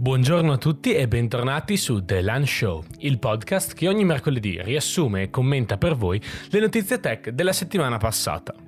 Buongiorno a tutti e bentornati su The Lunch Show, il podcast che ogni mercoledì riassume e commenta per voi le notizie tech della settimana passata.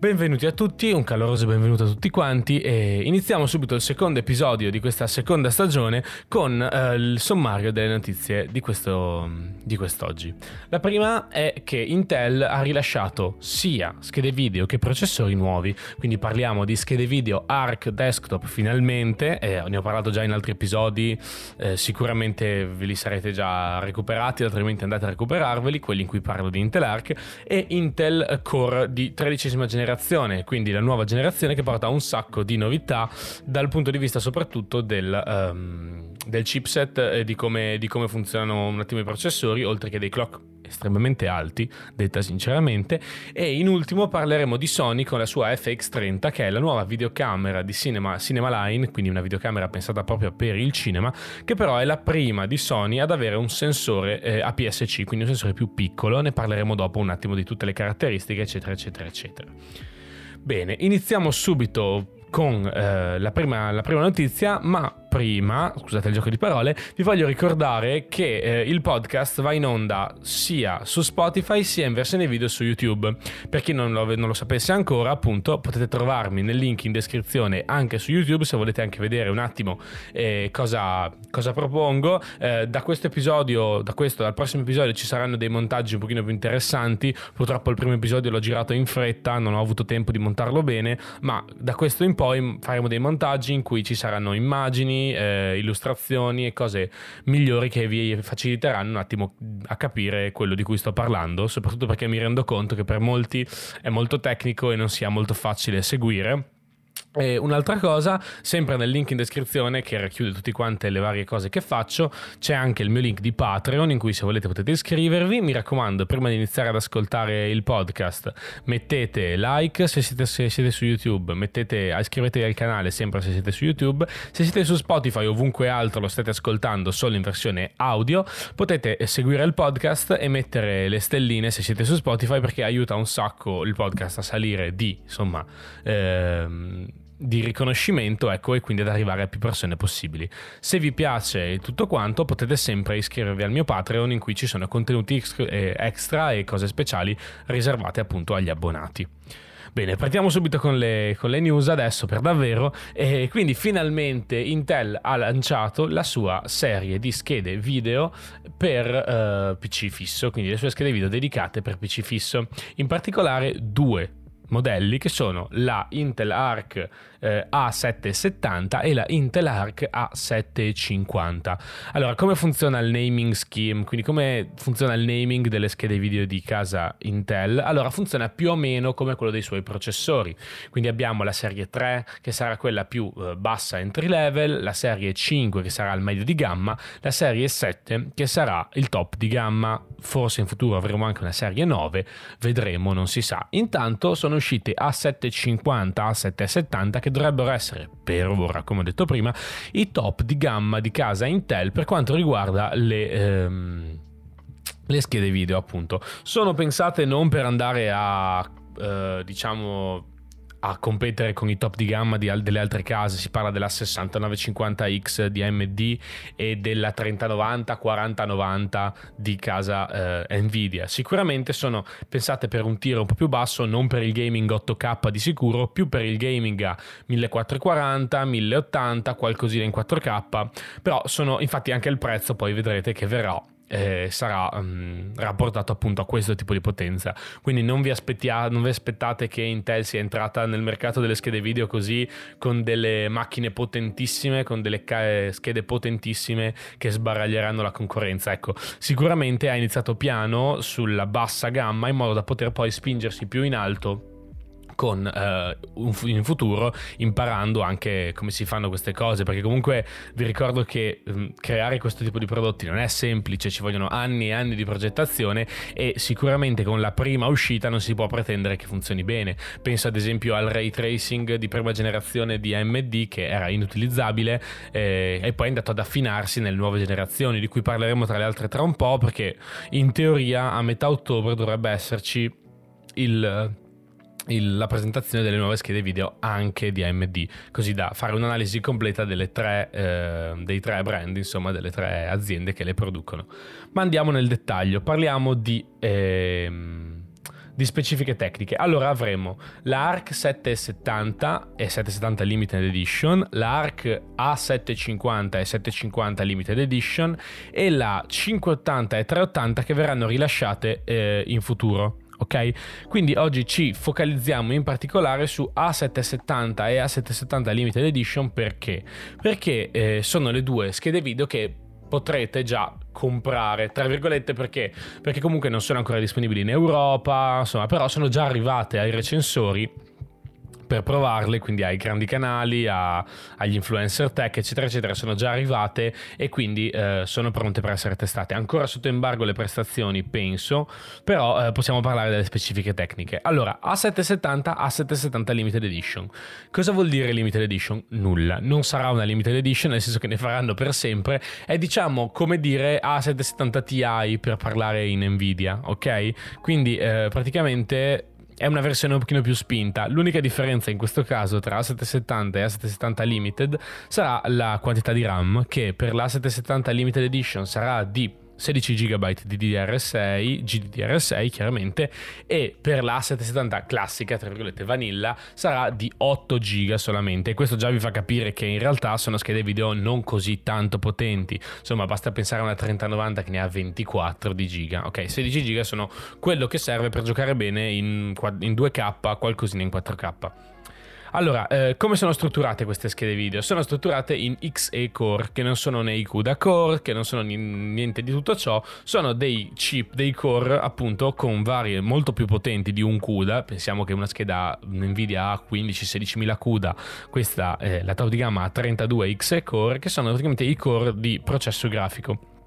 Benvenuti a tutti, un caloroso benvenuto a tutti quanti e iniziamo subito il secondo episodio di questa seconda stagione con eh, il sommario delle notizie di, questo, di quest'oggi. La prima è che Intel ha rilasciato sia schede video che processori nuovi, quindi parliamo di schede video ARC Desktop finalmente, eh, ne ho parlato già in altri episodi, eh, sicuramente ve li sarete già recuperati, altrimenti andate a recuperarveli, quelli in cui parlo di Intel ARC, e Intel Core di tredicesima generazione generazione, quindi la nuova generazione che porta un sacco di novità dal punto di vista soprattutto del, um, del chipset e di come, di come funzionano un attimo i processori, oltre che dei clock estremamente alti, detta sinceramente, e in ultimo parleremo di Sony con la sua FX30 che è la nuova videocamera di Cinema, Cinema Line, quindi una videocamera pensata proprio per il cinema, che però è la prima di Sony ad avere un sensore eh, APS-C, quindi un sensore più piccolo, ne parleremo dopo un attimo di tutte le caratteristiche, eccetera, eccetera, eccetera. Bene, iniziamo subito con eh, la, prima, la prima notizia, ma prima, scusate il gioco di parole, vi voglio ricordare che eh, il podcast va in onda sia su Spotify sia in versione video su YouTube. Per chi non lo, non lo sapesse ancora, appunto, potete trovarmi nel link in descrizione anche su YouTube se volete anche vedere un attimo eh, cosa, cosa, propongo. Eh, da questo episodio, da questo, dal prossimo episodio ci saranno dei montaggi un pochino più interessanti. Purtroppo il primo episodio l'ho girato in fretta, non ho avuto tempo di montarlo bene, ma da questo in poi faremo dei montaggi in cui ci saranno immagini, eh, illustrazioni e cose migliori che vi faciliteranno un attimo a capire quello di cui sto parlando, soprattutto perché mi rendo conto che per molti è molto tecnico e non sia molto facile seguire e un'altra cosa, sempre nel link in descrizione che racchiude tutte quante le varie cose che faccio, c'è anche il mio link di Patreon in cui se volete potete iscrivervi. Mi raccomando, prima di iniziare ad ascoltare il podcast, mettete like se siete, se siete su YouTube, mettete, iscrivetevi al canale sempre se siete su YouTube. Se siete su Spotify o ovunque altro lo state ascoltando solo in versione audio, potete seguire il podcast e mettere le stelline se siete su Spotify perché aiuta un sacco il podcast a salire di, insomma... Ehm, di riconoscimento ecco, e quindi ad arrivare a più persone possibili. Se vi piace tutto quanto potete sempre iscrivervi al mio Patreon in cui ci sono contenuti eh, extra e cose speciali riservate appunto agli abbonati. Bene, partiamo subito con le, con le, news adesso per davvero. E quindi finalmente Intel ha lanciato la sua serie di schede video per uh, eh, PC fisso, quindi le sue schede video dedicate per PC fisso. In particolare due modelli che sono la Intel Arc eh, A770 e la Intel Arc A750. Allora, come funziona il naming scheme? Quindi come funziona il naming delle schede video di casa Intel? Allora, funziona più o meno come quello dei suoi processori. Quindi abbiamo la serie 3 che sarà quella più eh, bassa entry level, la serie 5 che sarà il medio di gamma, la serie 7 che sarà il top di gamma. Forse in futuro avremo anche una serie 9, vedremo, non si sa. Intanto sono uscite A750, A770 che dovrebbero essere, per ora, come ho detto prima, i top di gamma di casa Intel per quanto riguarda le... Ehm, le schede video appunto. Sono pensate non per andare a eh, diciamo a competere con i top di gamma di, delle altre case. Si parla della 6950X di AMD e della 3090-4090 di casa eh, Nvidia. Sicuramente sono pensate per un tiro un po' più basso, non per il gaming 8K di sicuro, più per il gaming a 1440, 1080, qualcosina in 4K. Però sono infatti anche il prezzo, poi vedrete che verrà eh, sarà um, rapportato appunto a questo tipo di potenza. Quindi non vi, non vi, aspettate che Intel sia entrata nel mercato delle schede video così con delle macchine potentissime, con delle ca- schede potentissime che sbaraglieranno la concorrenza. Ecco, sicuramente ha iniziato piano sulla bassa gamma in modo da poter poi spingersi più in alto con eh, un, in futuro imparando anche come si fanno queste cose perché comunque vi ricordo che mh, mm, creare questo tipo di prodotti non è semplice ci vogliono anni e anni di progettazione e sicuramente con la prima uscita non si può pretendere che funzioni bene. Penso ad esempio al ray tracing di prima generazione di AMD che era inutilizzabile eh, e poi è andato ad affinarsi nelle nuove generazioni di cui parleremo tra le altre tra un po' perché in teoria a metà ottobre dovrebbe esserci il il, la presentazione delle nuove schede video anche di AMD, così da fare un'analisi completa tre, eh, dei tre brand, insomma, delle tre aziende che le producono. Ma andiamo nel dettaglio, parliamo di, eh, di specifiche tecniche. Allora avremo la ARC 770 e 770 Limited Edition, la ARC A750 e 750 Limited Edition e la 580 e 380 che verranno rilasciate eh, in futuro ok? Quindi oggi ci focalizziamo in particolare su A770 e A770 Limited Edition perché? Perché eh, sono le due schede video che potrete già comprare, tra virgolette, perché? Perché comunque non sono ancora disponibili in Europa, insomma, però sono già arrivate ai recensori per provarle, quindi ai grandi canali, a, agli influencer tech, eccetera, eccetera, sono già arrivate e quindi eh, sono pronte per essere testate. Ancora sotto embargo le prestazioni, penso, però eh, possiamo parlare delle specifiche tecniche. Allora, A770, A770 Limited Edition. Cosa vuol dire Limited Edition? Nulla. Non sarà una Limited Edition, nel senso che ne faranno per sempre. È diciamo come dire A770 Ti per parlare in Nvidia, ok? Quindi eh, praticamente è una versione un pochino più spinta. L'unica differenza in questo caso tra A770 e A770 Limited sarà la quantità di RAM che per l'A770 Limited Edition sarà di 16 GB di DDR6, GDDR6 chiaramente, e per la 770 classica, tra virgolette vanilla, sarà di 8 GB solamente. Questo già vi fa capire che in realtà sono schede video non così tanto potenti. Insomma, basta pensare a una 3090 che ne ha 24 di giga. Ok, 16 GB sono quello che serve per giocare bene in, in 2K, qualcosina in 4K. Allora, eh, come sono strutturate queste schede video? Sono strutturate in XE Core, che non sono né i CUDA Core, che non sono niente di tutto ciò, sono dei chip, dei core appunto con varie molto più potenti di un CUDA, pensiamo che una scheda Nvidia ha 15-16.000 CUDA, questa è la top di gamma ha 32 XE Core, che sono praticamente i core di processo grafico.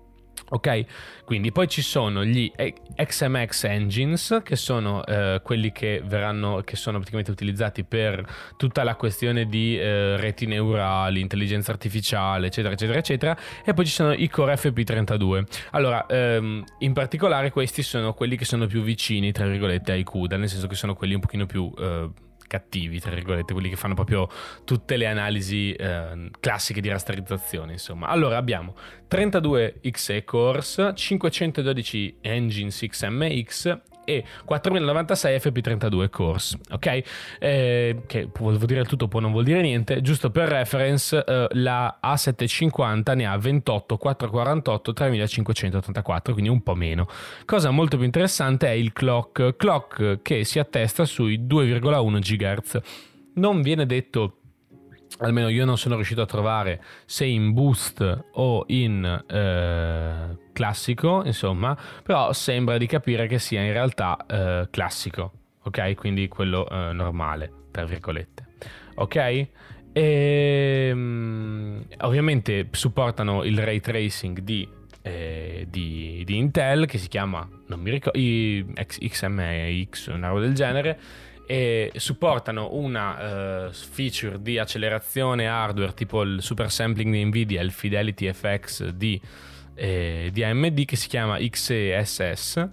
Ok, quindi poi ci sono gli XMX engines che sono eh, quelli che verranno, che sono praticamente utilizzati per tutta la questione di eh, reti neurali, intelligenza artificiale, eccetera, eccetera, eccetera. E poi ci sono i Core FP32. Allora, ehm, in particolare questi sono quelli che sono più vicini, tra virgolette, ai CUDA, nel senso che sono quelli un pochino più... Eh, cattivi, tra virgolette, quelli che fanno proprio tutte le analisi eh, classiche di rasterizzazione, insomma. Allora abbiamo 32 XE Cores, 512 Engines XMX e 4096 FP32 Course, ok? Eh, che vuol dire tutto, può non vuol dire niente. Giusto per reference, eh, la A750 ne ha 28, 448, 3584, quindi un po' meno. Cosa molto più interessante è il clock, clock che si attesta sui 2,1 GHz. Non viene detto almeno io non sono riuscito a trovare se in boost o in eh, classico, insomma, però sembra di capire che sia in realtà eh, classico, ok? Quindi quello eh, normale, tra virgolette, ok? E ehm, ovviamente supportano il ray tracing di, eh, di, di, Intel che si chiama, non mi ricordo, XMX, una roba del genere e supportano una uh, feature di accelerazione hardware tipo il super sampling di Nvidia, il Fidelity FX di, eh, di AMD che si chiama XeSS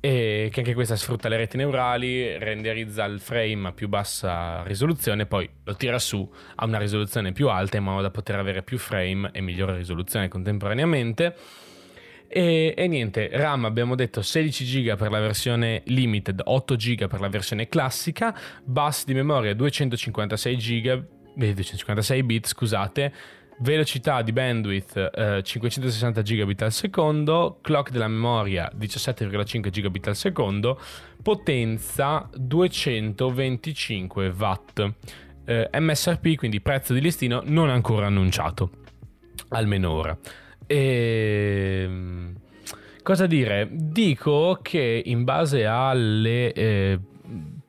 e che anche questa sfrutta le reti neurali, renderizza il frame a più bassa risoluzione, poi lo tira su a una risoluzione più alta in modo da poter avere più frame e migliore risoluzione contemporaneamente e, e, niente, RAM abbiamo detto 16 GB per la versione limited, 8 GB per la versione classica, bus di memoria 256 GB, 256 bit, scusate, velocità di bandwidth eh, 560 gigabit al secondo, clock della memoria 17,5 gigabit al secondo, potenza 225 watt. Eh, MSRP, quindi prezzo di listino, non ancora annunciato, almeno ora. E... Ehm, cosa dire? Dico che in base alle... Eh,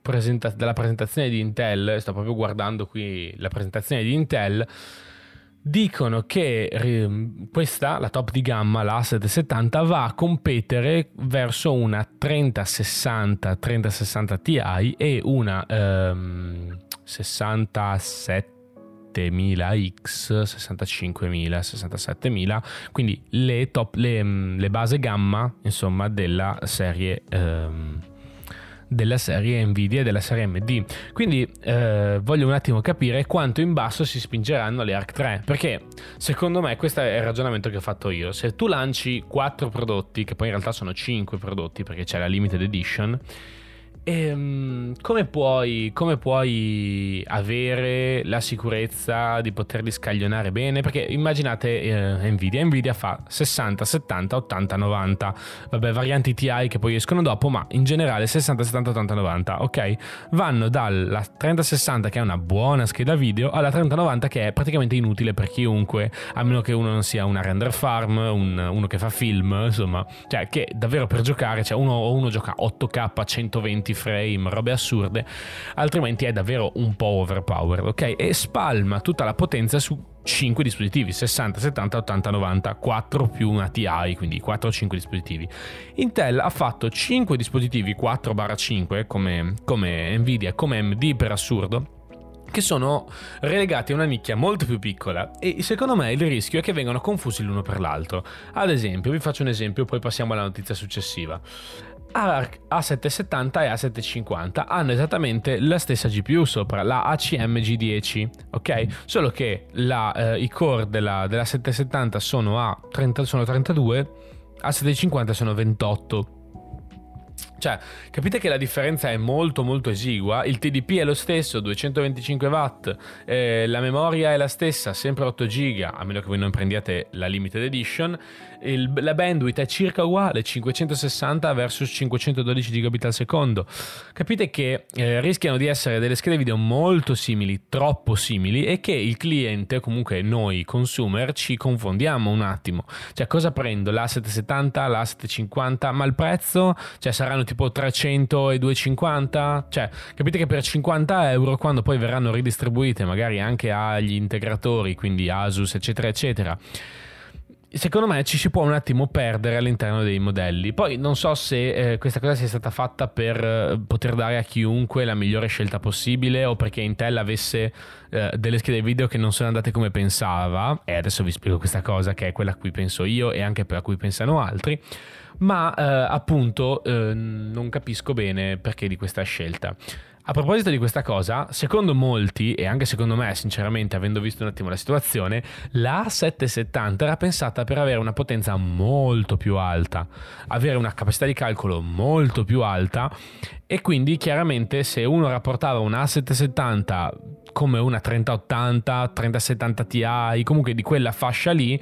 presenta- della presentazione di Intel, sto proprio guardando qui la presentazione di Intel, dicono che questa, la top di gamma, la A770, va a competere verso una 3060, 3060 Ti e una ehm, 67 7000X, 65.000, 67.000, quindi le, top, le, mm, le base gamma insomma della serie, ehm, della serie Nvidia e della serie AMD. Quindi eh, voglio un attimo capire quanto in basso si spingeranno le ARC 3, perché secondo me questo è il ragionamento che ho fatto io. Se tu lanci 4 prodotti, che poi in realtà sono 5 prodotti perché c'è la limited edition, Ehm, come, puoi, come, puoi, avere la sicurezza di poterli scaglionare bene? Perché immaginate eh, Nvidia, Nvidia fa 60, 70, 80, 90, vabbè varianti TI che poi escono dopo, ma in generale 60, 70, 80, 90, ok? Vanno dalla 3060 che è una buona scheda video alla 3090 che è praticamente inutile per chiunque, a meno che uno non sia una render farm, un, uno che fa film, insomma, cioè che davvero per giocare, cioè uno, uno gioca 8K 120 frame, robe assurde, altrimenti è davvero un po' overpowered, ok? E spalma tutta la potenza su 5 dispositivi, 60, 70, 80, 90, 4 più una TI, quindi 4 o 5 dispositivi. Intel ha fatto 5 dispositivi 4-5 come, come Nvidia, come AMD per assurdo, che sono relegati a una nicchia molto più piccola e secondo me il rischio è che vengano confusi l'uno per l'altro. Ad esempio, vi faccio un esempio, poi passiamo alla notizia successiva. A770 e A750 hanno esattamente la stessa GPU sopra, la ACM G10, ok? Solo che la, eh, i core della, della 770 sono a 30, sono 32, A750 sono 28. Cioè, capite che la differenza è molto molto esigua, il TDP è lo stesso, 225 watt, eh, la memoria è la stessa, sempre 8 giga, a meno che voi non prendiate la limited edition, il, la bandwidth è circa uguale, 560 versus 512 gigabit al secondo. Capite che eh, rischiano di essere delle schede video molto simili, troppo simili, e che il cliente, comunque noi consumer, ci confondiamo un attimo. Cioè, cosa prendo? La 770, la 750, ma il prezzo? Cioè, saranno tipo 300 e 250? Cioè, capite che per 50 euro, quando poi verranno ridistribuite magari anche agli integratori, quindi Asus, eccetera, eccetera secondo me ci si può un attimo perdere all'interno dei modelli. Poi non so se eh, questa cosa sia stata fatta per eh, poter dare a chiunque la migliore scelta possibile o perché Intel avesse eh, delle schede video che non sono andate come pensava. E adesso vi spiego questa cosa che è quella a cui penso io e anche per cui pensano altri. Ma eh, appunto eh, non capisco bene perché di questa scelta. A proposito di questa cosa, secondo molti, e anche secondo me, sinceramente, avendo visto un attimo la situazione, la 770 era pensata per avere una potenza molto più alta, avere una capacità di calcolo molto più alta e quindi chiaramente se uno rapportava una A770 come una 3080, 3070 Ti, comunque di quella fascia lì,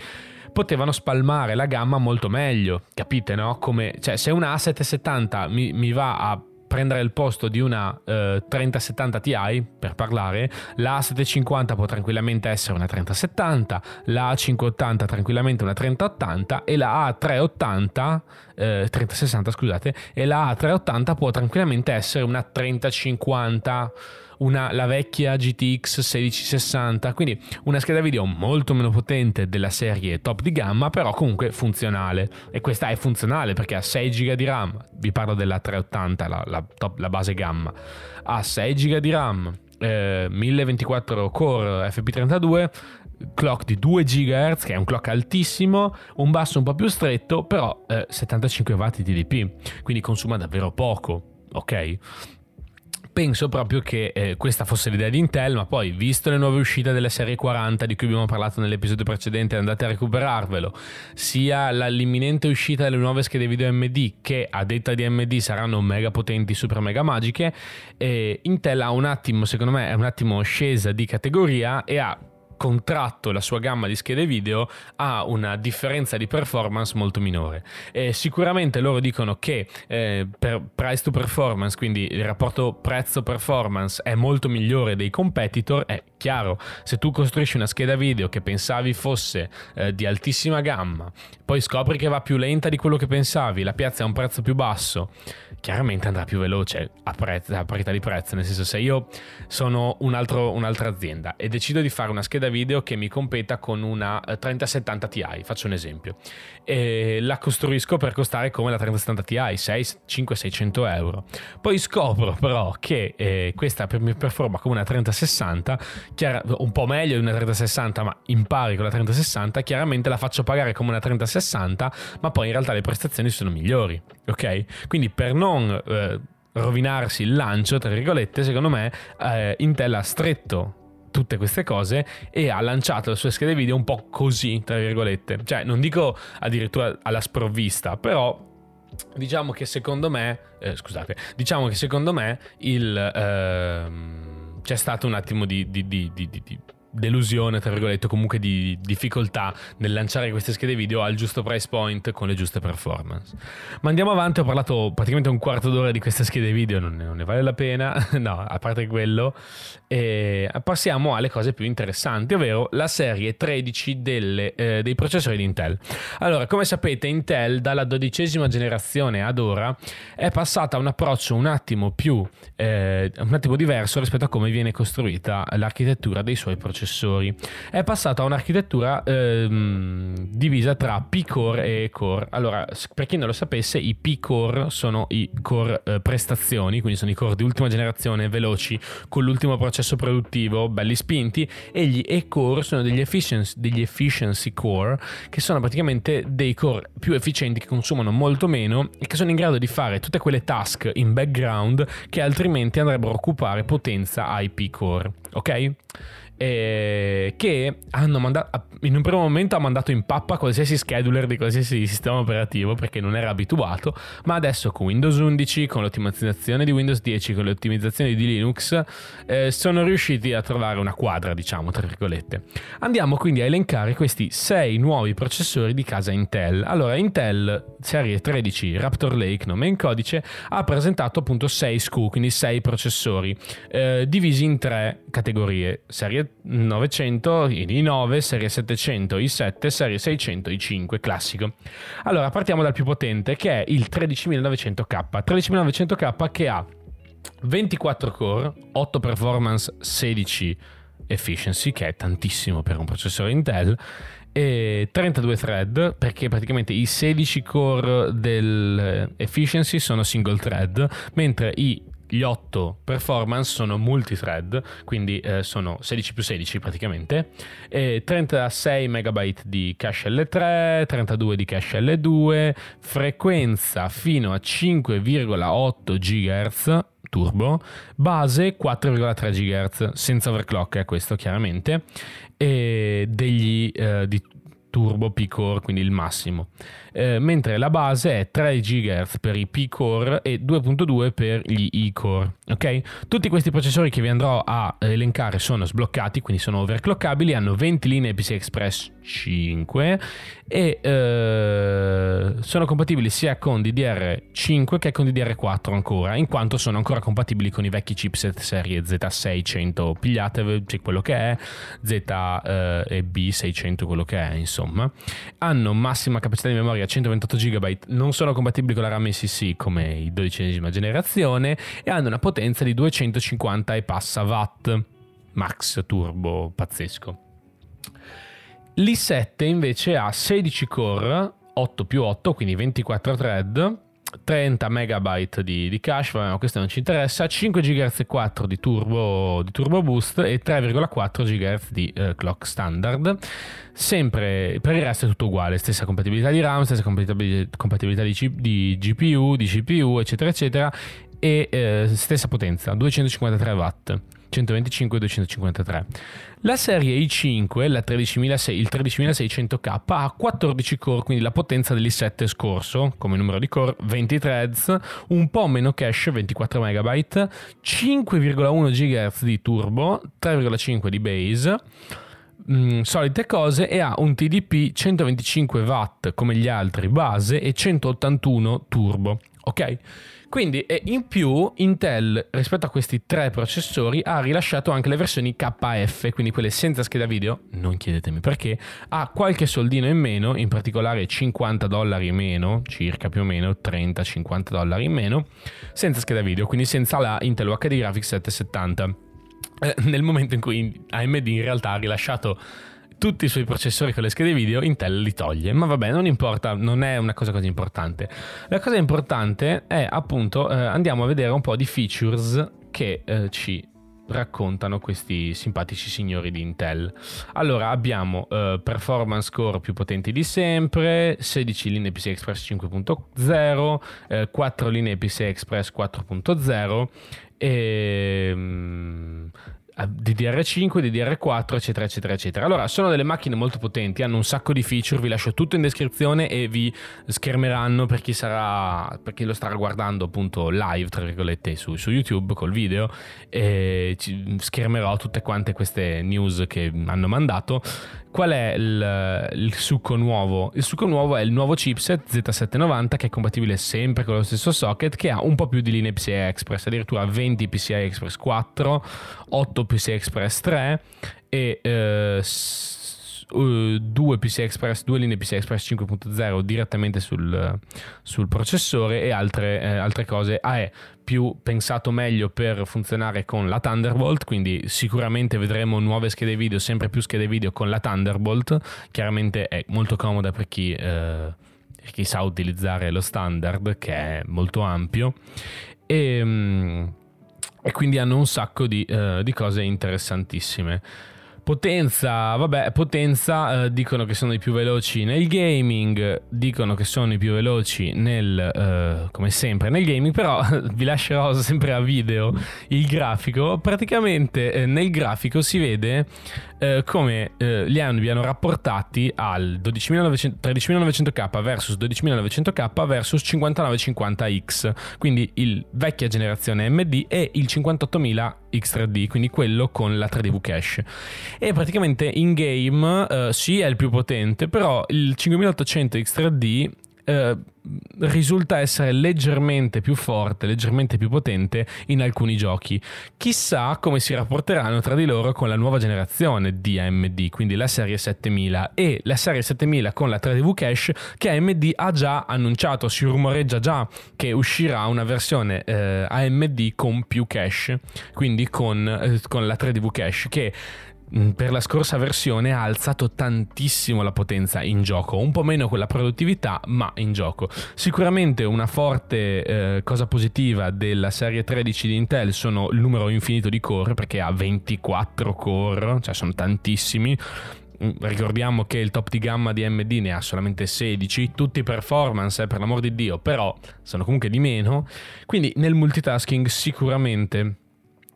potevano spalmare la gamma molto meglio, capite no? Come, cioè se una A770 mi, mi va a prendere il posto di una eh, 3070 Ti, per parlare, la A750 può tranquillamente essere una 3070, la A580 tranquillamente una 3080 e la A380, eh, 3060 scusate, e la A380 può tranquillamente essere una 3050 una, la vecchia GTX 1660, quindi una scheda video molto meno potente della serie top di gamma, però comunque funzionale. E questa è funzionale perché ha 6 GB di RAM, vi parlo della 380, la, la, top, la base gamma, ha 6 GB di RAM, eh, 1024 core FP32, clock di 2 GHz, che è un clock altissimo, un basso un po' più stretto, però eh, 75 Watt di TDP, quindi consuma davvero poco, ok? Penso proprio che eh, questa fosse l'idea di Intel, ma poi visto le nuove uscite delle serie 40 di cui abbiamo parlato nell'episodio precedente, andate a recuperarvelo, sia l'imminente uscita delle nuove schede video AMD che a detta di AMD saranno mega potenti, super mega magiche, eh, Intel ha un attimo, secondo me è un attimo scesa di categoria e ha contratto la sua gamma di schede video ha una differenza di performance molto minore. E sicuramente loro dicono che eh, per price to performance, quindi il rapporto prezzo-performance è molto migliore dei competitor, è chiaro, se tu costruisci una scheda video che pensavi fosse eh, di altissima gamma, poi scopri che va più lenta di quello che pensavi, la piazza a un prezzo più basso, chiaramente andrà più veloce a, prezzo, a parità di prezzo, nel senso se io sono un altro, un'altra azienda e decido di fare una scheda video che mi competa con una 3070 Ti, faccio un esempio, e la costruisco per costare come la 3070 Ti, 6, 5, 600 euro. Poi scopro però che eh, questa mi performa come una 3060, chiara, un po' meglio di una 3060, ma in pari con la 3060, chiaramente la faccio pagare come una 3060, ma poi in realtà le prestazioni sono migliori, ok? Quindi per non... Eh, rovinarsi il lancio, tra virgolette, secondo me eh, Intel ha stretto tutte queste cose e ha lanciato le sue schede video un po' così, tra virgolette. Cioè, non dico addirittura alla sprovvista, però diciamo che secondo me, eh, scusate, diciamo che secondo me il, ehm, c'è stato un attimo di, di, di, di delusione, tra virgolette, comunque di difficoltà nel lanciare queste schede video al giusto price point con le giuste performance. Ma andiamo avanti, ho parlato praticamente un quarto d'ora di queste schede video, non ne, non ne vale la pena, no, a parte quello. E passiamo alle cose più interessanti, ovvero la serie 13 delle, eh, dei processori di Intel. Allora, come sapete, Intel dalla dodicesima generazione ad ora è passata a un approccio un attimo più, eh, un attimo diverso rispetto a come viene costruita l'architettura dei suoi processori processori. È passata a un'architettura ehm, divisa tra P-Core e E-Core. Allora, per chi non lo sapesse, i P-Core sono i core eh, prestazioni, quindi sono i core di ultima generazione, veloci, con l'ultimo processo produttivo, belli spinti, e gli E-Core sono degli efficiency, degli efficiency core, che sono praticamente dei core più efficienti, che consumano molto meno e che sono in grado di fare tutte quelle task in background che altrimenti andrebbero a occupare potenza ai P-Core. Ok? Eh, che hanno mandato, in un primo momento ha mandato in pappa qualsiasi scheduler di qualsiasi sistema operativo perché non era abituato, ma adesso con Windows 11, con l'ottimizzazione di Windows 10, con le ottimizzazioni di Linux, eh, sono riusciti a trovare una quadra, diciamo, tra virgolette. Andiamo quindi a elencare questi sei nuovi processori di casa Intel. Allora, Intel serie 13 Raptor Lake, nome in codice, ha presentato appunto 6 SKU, quindi 6 processori, eh, divisi in tre categorie, serie 900, i 9, serie 700, i 7, serie 600, i 5, classico. Allora, partiamo dal più potente che è il 13900K. 13900K che ha 24 core, 8 performance, 16 efficiency, che è tantissimo per un processore Intel, e 32 thread perché praticamente i 16 core del efficiency sono single thread mentre i gli 8 performance sono multithread, quindi eh, sono 16 più 16 praticamente, e 36 MB di cache L3, 32 di cache L2, frequenza fino a 5,8 GHz turbo, base 4,3 GHz, senza overclock è questo chiaramente, e degli eh, di turbo P-Core, quindi il massimo. Eh, mentre la base è 3 GHz per i P-Core e 2.2 per gli E-Core. Ok? Tutti questi processori che vi andrò a elencare sono sbloccati, quindi sono overclockabili, hanno 20 linee PCI Express 5 e eh, sono compatibili sia con DDR5 che con DDR4 ancora, in quanto sono ancora compatibili con i vecchi chipset serie Z600, pigliatevi cioè quello che è, Z eh, B600 quello che è, insomma. Hanno massima capacità di memoria 128 GB, non sono compatibili con la RAM SSC come i 12 generazione e hanno una potenza di 250 e passa watt max turbo pazzesco. L'i7 invece ha 16 core, 8 più 8, quindi 24 thread, 30 MB di, di cache, ma questo non ci interessa, 5 GHz e 4 di turbo, di turbo boost e 3,4 GHz di uh, clock standard. Sempre per il resto è tutto uguale, stessa compatibilità di RAM, stessa compatibilità di, di GPU, di CPU, eccetera, eccetera, e eh, stessa potenza, 253 watt. 125 e 253. La serie i5, la 13600, il 13600K, ha 14 core, quindi la potenza dell'i7 scorso, come numero di core, 20 threads, un po' meno cache, 24 MB, 5,1 GHz di turbo, 3,5 di base, mh, solite cose e ha un TDP 125 watt come gli altri base e 181 turbo, ok? Quindi in più Intel rispetto a questi tre processori ha rilasciato anche le versioni KF, quindi quelle senza scheda video, non chiedetemi perché, ha qualche soldino in meno, in particolare 50 dollari in meno, circa più o meno 30-50 dollari in meno, senza scheda video, quindi senza la Intel HD Graphics 770. Eh, nel momento in cui AMD in realtà ha rilasciato tutti i suoi processori con le schede video, Intel li toglie. Ma vabbè, non importa, non è una cosa così importante. La cosa importante è appunto, eh, andiamo a vedere un po' di features che eh, ci raccontano questi simpatici signori di Intel. Allora abbiamo uh, performance core più potenti di sempre, 16 linee PCI Express 5.0, uh, 4 linee PCI Express 4.0 e... Um, DDR5, DDR4, eccetera, eccetera, eccetera. Allora, sono delle macchine molto potenti, hanno un sacco di feature, vi lascio tutto in descrizione e vi schermeranno per chi sarà, per chi lo starà guardando appunto live, tra virgolette, su, su YouTube col video, schermerò tutte quante queste news che hanno mandato. Qual è il, il, succo nuovo? Il succo nuovo è il nuovo chipset Z790 che è compatibile sempre con lo stesso socket che ha un po' più di linee PCI Express, addirittura 20 PCI Express 4, 8 PCI Express 3 e eh, uh, due PCI Express, due linee PCI Express 5.0 direttamente sul, sul processore e altre, eh, altre cose. Ah, è più pensato meglio per funzionare con la Thunderbolt, quindi sicuramente vedremo nuove schede video, sempre più schede video con la Thunderbolt. Chiaramente è molto comoda per chi, eh, chi sa utilizzare lo standard, che è molto ampio. E, um, e quindi hanno un sacco di, uh, di cose interessantissime. Potenza, vabbè, potenza eh, dicono che sono i più veloci nel gaming, dicono che sono i più veloci nel, eh, come sempre, nel gaming, però vi lascerò sempre a video il grafico. Praticamente eh, nel grafico si vede eh, come eh, li abbiano rapportati al 12900, 13900K versus 12900K versus 5950X, quindi il vecchia generazione MD e il 58000 X3D, quindi quello con la 3DV cache. E praticamente in game eh, sì è il più potente, però il 5800 X3D eh, risulta essere leggermente più forte, leggermente più potente in alcuni giochi. Chissà come si rapporteranno tra di loro con la nuova generazione di AMD, quindi la serie 7000 e la serie 7000 con la 3DV cache che AMD ha già annunciato, si rumoreggia già che uscirà una versione eh, AMD con più cache, quindi con, eh, con la 3DV cache che per la scorsa versione ha alzato tantissimo la potenza in gioco, un po' meno quella produttività, ma in gioco. Sicuramente una forte eh, cosa positiva della serie 13 di Intel sono il numero infinito di core, perché ha 24 core, cioè sono tantissimi. Mm, ricordiamo che il top di gamma di AMD ne ha solamente 16, tutti performance eh, per l'amor di Dio, però sono comunque di meno. Quindi nel multitasking sicuramente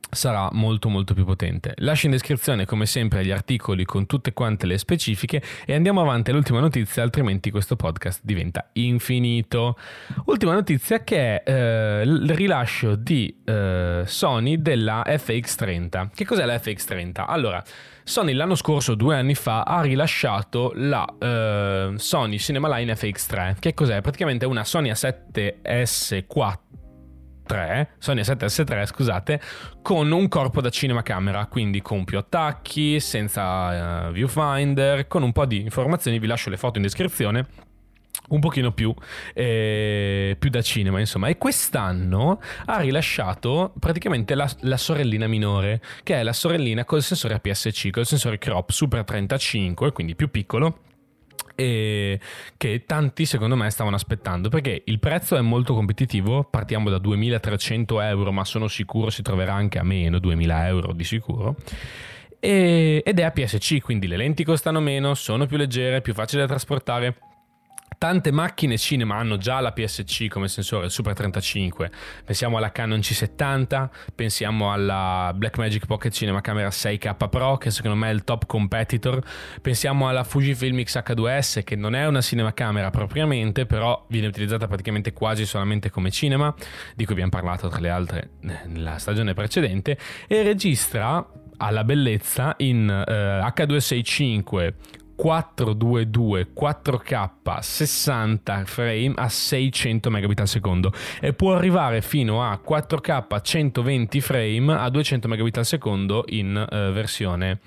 sarà molto molto più potente. Lascio in descrizione come sempre gli articoli con tutte quante le specifiche e andiamo avanti all'ultima notizia, altrimenti questo podcast diventa infinito. Ultima notizia che è eh, il rilascio di eh, Sony della FX30. Che cos'è la FX30? Allora, Sony l'anno scorso, due anni fa, ha rilasciato la eh, Sony Cinema Line FX3. Che cos'è? Praticamente una Sony A7S4 3, Sony A7S3 scusate, con un corpo da cinema camera, quindi con più attacchi, senza uh, viewfinder, con un po' di informazioni, vi lascio le foto in descrizione un pochino più, eh, più, da cinema, insomma. E quest'anno ha rilasciato praticamente la, la, sorellina minore, che è la sorellina col sensore APS-C, col sensore crop Super 35, quindi più piccolo, e che tanti secondo me stavano aspettando perché il prezzo è molto competitivo, partiamo da 2300 euro ma sono sicuro si troverà anche a meno, 2000 euro di sicuro. ed è APS-C, quindi le lenti costano meno, sono più leggere, più facili da trasportare Tante macchine cinema hanno già la PSC come sensore, Super 35. Pensiamo alla Canon C70, pensiamo alla Blackmagic Pocket Cinema Camera 6K Pro, che secondo me è il top competitor. Pensiamo alla Fujifilm X-H2S, che non è una cinema camera propriamente, però viene utilizzata praticamente quasi solamente come cinema, di cui abbiamo parlato tra le altre eh, nella stagione precedente, e registra alla bellezza in eh, H265 422 4K 60 frame a 600 megabit al secondo. E può arrivare fino a 4K 120 frame a 200 megabit al secondo in uh, versione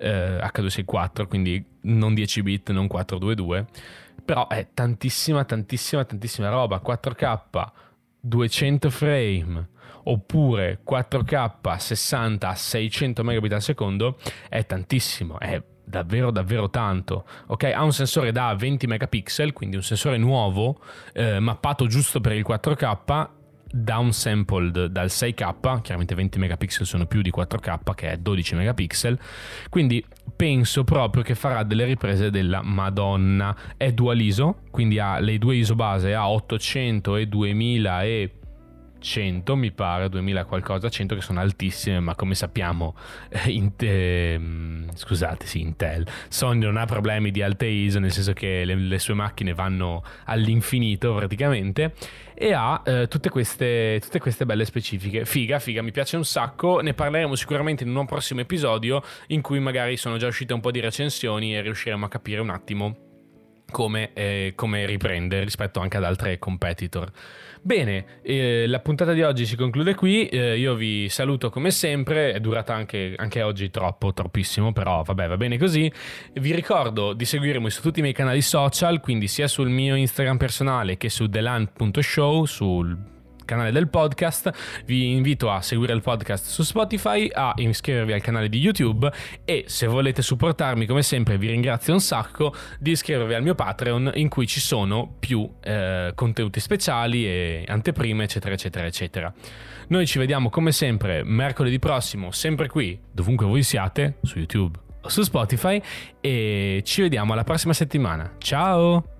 uh, H264 quindi non 10 bit non 422 però è tantissima tantissima tantissima roba. 4K 200 frame oppure 4K 60 a 600 megabit al secondo è tantissimo è davvero davvero tanto. Ok, ha un sensore da 20 megapixel, quindi un sensore nuovo, eh, mappato giusto per il 4K downsampled dal 6K, chiaramente 20 megapixel sono più di 4K che è 12 megapixel, quindi penso proprio che farà delle riprese della Madonna. È dual ISO, quindi ha le due ISO base a 800 e 2000 e 100 mi pare, 2000 qualcosa, 100 che sono altissime, ma come sappiamo, eh, in, eh, scusate, sì, Intel, Sony non ha problemi di alte ISO, nel senso che le, le sue macchine vanno all'infinito praticamente, e ha eh, tutte, queste, tutte queste belle specifiche. Figa, figa, mi piace un sacco, ne parleremo sicuramente in un prossimo episodio in cui magari sono già uscite un po' di recensioni e riusciremo a capire un attimo come, eh, come riprendere rispetto anche ad altre competitor. Bene, eh, la puntata di oggi si conclude qui, eh, io vi saluto come sempre, è durata anche, anche, oggi troppo, troppissimo, però vabbè va bene così. Vi ricordo di seguirmi su tutti i miei canali social, quindi sia sul mio Instagram personale che su theland.show, sul canale del podcast. Vi invito a seguire il podcast su Spotify, a iscrivervi al canale di YouTube e se volete supportarmi come sempre vi ringrazio un sacco di iscrivervi al mio Patreon in cui ci sono più eh, contenuti speciali e anteprime eccetera eccetera eccetera. Noi ci vediamo come sempre mercoledì prossimo, sempre qui, dovunque voi siate, su YouTube o su Spotify e ci vediamo alla prossima settimana. Ciao!